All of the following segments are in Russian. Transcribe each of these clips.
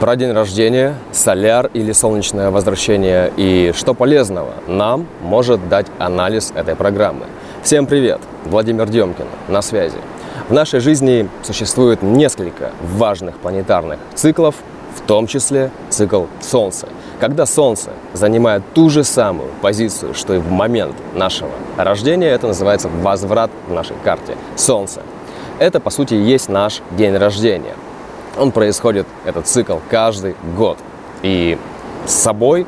про день рождения, соляр или солнечное возвращение и что полезного нам может дать анализ этой программы. Всем привет! Владимир Демкин на связи. В нашей жизни существует несколько важных планетарных циклов, в том числе цикл Солнца. Когда Солнце занимает ту же самую позицию, что и в момент нашего рождения, это называется возврат в нашей карте Солнца. Это, по сути, и есть наш день рождения. Он происходит, этот цикл, каждый год. И с собой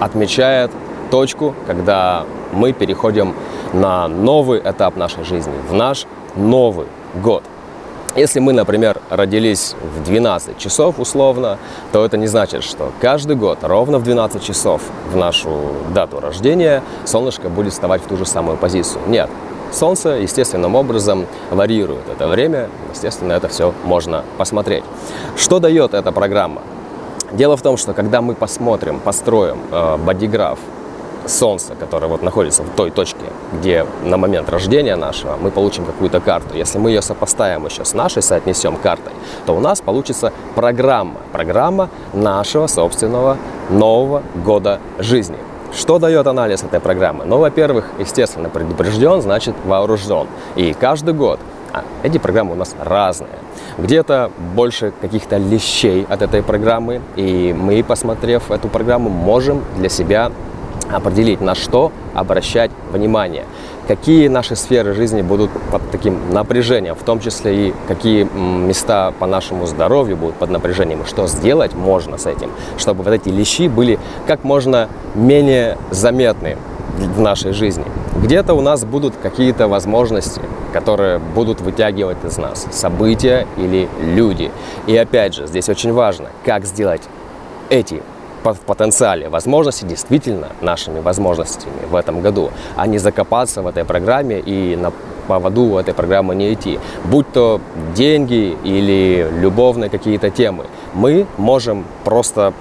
отмечает точку, когда мы переходим на новый этап нашей жизни, в наш Новый год. Если мы, например, родились в 12 часов условно, то это не значит, что каждый год ровно в 12 часов в нашу дату рождения солнышко будет вставать в ту же самую позицию. Нет, Солнце естественным образом варьирует это время. Естественно, это все можно посмотреть. Что дает эта программа? Дело в том, что когда мы посмотрим, построим э, бодиграф Солнца, которое вот находится в той точке, где на момент рождения нашего мы получим какую-то карту. Если мы ее сопоставим еще с нашей, соотнесем картой, то у нас получится программа. Программа нашего собственного нового года жизни. Что дает анализ этой программы? Ну, во-первых, естественно, предупрежден, значит вооружен. И каждый год а эти программы у нас разные. Где-то больше каких-то лещей от этой программы, и мы, посмотрев эту программу, можем для себя определить, на что обращать внимание, какие наши сферы жизни будут под таким напряжением, в том числе и какие места по нашему здоровью будут под напряжением, что сделать можно с этим, чтобы вот эти лещи были как можно менее заметны в нашей жизни. Где-то у нас будут какие-то возможности, которые будут вытягивать из нас события или люди. И опять же, здесь очень важно, как сделать эти в потенциале возможности действительно нашими возможностями в этом году, а не закопаться в этой программе и на поводу этой программы не идти. Будь то деньги или любовные какие-то темы, мы можем просто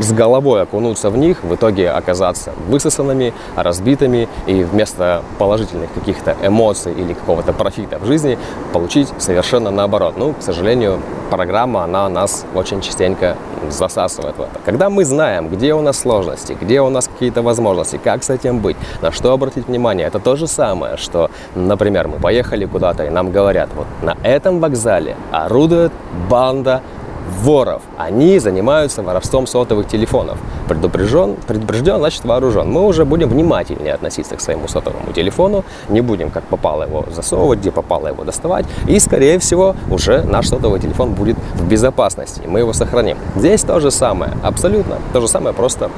с головой окунуться в них, в итоге оказаться высосанными, разбитыми и вместо положительных каких-то эмоций или какого-то профита в жизни получить совершенно наоборот. Ну, к сожалению, программа, она нас очень частенько засасывает в это. Когда мы знаем, где у нас сложности, где у нас какие-то возможности, как с этим быть, на что обратить внимание, это то же самое, что, например, мы поехали куда-то и нам говорят, вот на этом вокзале орудует банда воров. Они занимаются воровством сотовых телефонов. Предупрежден, предупрежден, значит вооружен. Мы уже будем внимательнее относиться к своему сотовому телефону, не будем как попало его засовывать, где попало его доставать. И, скорее всего, уже наш сотовый телефон будет в безопасности. Мы его сохраним. Здесь то же самое, абсолютно то же самое, просто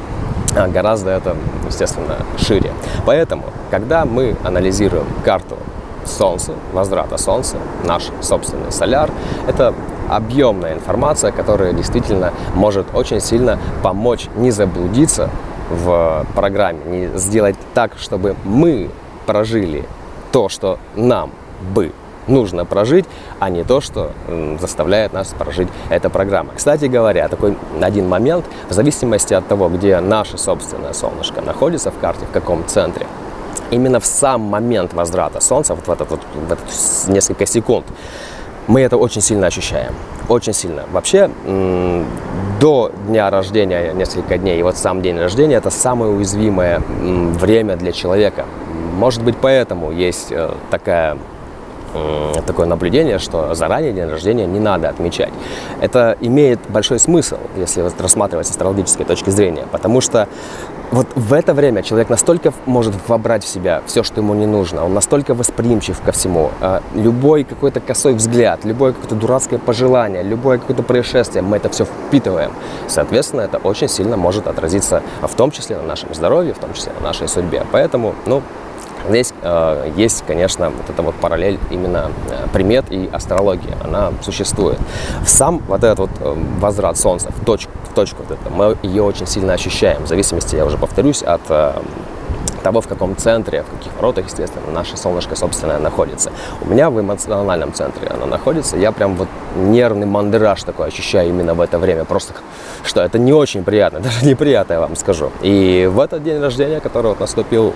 а, гораздо это, естественно, шире. Поэтому, когда мы анализируем карту Солнца, возврата Солнца, наш собственный соляр, это объемная информация, которая действительно может очень сильно помочь не заблудиться в программе, не сделать так, чтобы мы прожили то, что нам бы нужно прожить, а не то, что заставляет нас прожить эта программа. Кстати говоря, такой один момент, в зависимости от того, где наше собственное солнышко находится в карте, в каком центре, именно в сам момент возврата Солнца, вот в этот вот в этот несколько секунд, мы это очень сильно ощущаем. Очень сильно. Вообще, до дня рождения несколько дней, и вот сам день рождения, это самое уязвимое время для человека. Может быть, поэтому есть э, такая такое наблюдение, что заранее день рождения не надо отмечать. Это имеет большой смысл, если рассматривать с астрологической точки зрения, потому что вот в это время человек настолько может вобрать в себя все, что ему не нужно, он настолько восприимчив ко всему. А любой какой-то косой взгляд, любое какое-то дурацкое пожелание, любое какое-то происшествие, мы это все впитываем. Соответственно, это очень сильно может отразиться в том числе на нашем здоровье, в том числе на нашей судьбе. Поэтому, ну, Здесь э, есть, конечно, вот эта вот параллель именно э, примет и астрологии. Она существует. Сам вот этот вот э, возврат Солнца в точку, в точку вот это, мы ее очень сильно ощущаем. В зависимости, я уже повторюсь, от э, того, в каком центре, в каких воротах, естественно, наше солнышко собственное находится. У меня в эмоциональном центре оно находится. Я прям вот нервный мандыраж такой ощущаю именно в это время. Просто что это не очень приятно, даже неприятно, я вам скажу. И в этот день рождения, который вот наступил,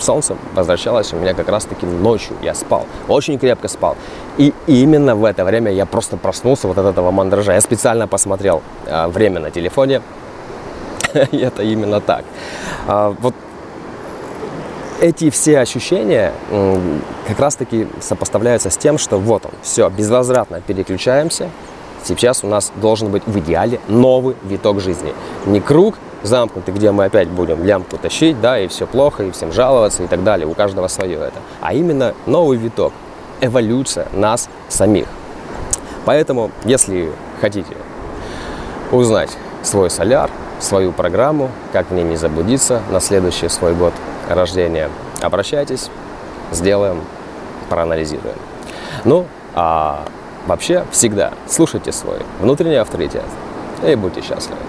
солнце возвращалось у меня как раз-таки ночью. Я спал, очень крепко спал. И именно в это время я просто проснулся вот от этого мандража. Я специально посмотрел а, время на телефоне, и это именно так. А, вот эти все ощущения как раз-таки сопоставляются с тем, что вот он, все, безвозвратно переключаемся. Сейчас у нас должен быть в идеале новый виток жизни. Не круг замкнутый, где мы опять будем лямку тащить, да, и все плохо, и всем жаловаться и так далее. У каждого свое это. А именно новый виток, эволюция нас самих. Поэтому, если хотите узнать свой соляр, свою программу, как мне не заблудиться на следующий свой год рождения, обращайтесь, сделаем, проанализируем. Ну, а вообще всегда слушайте свой внутренний авторитет и будьте счастливы.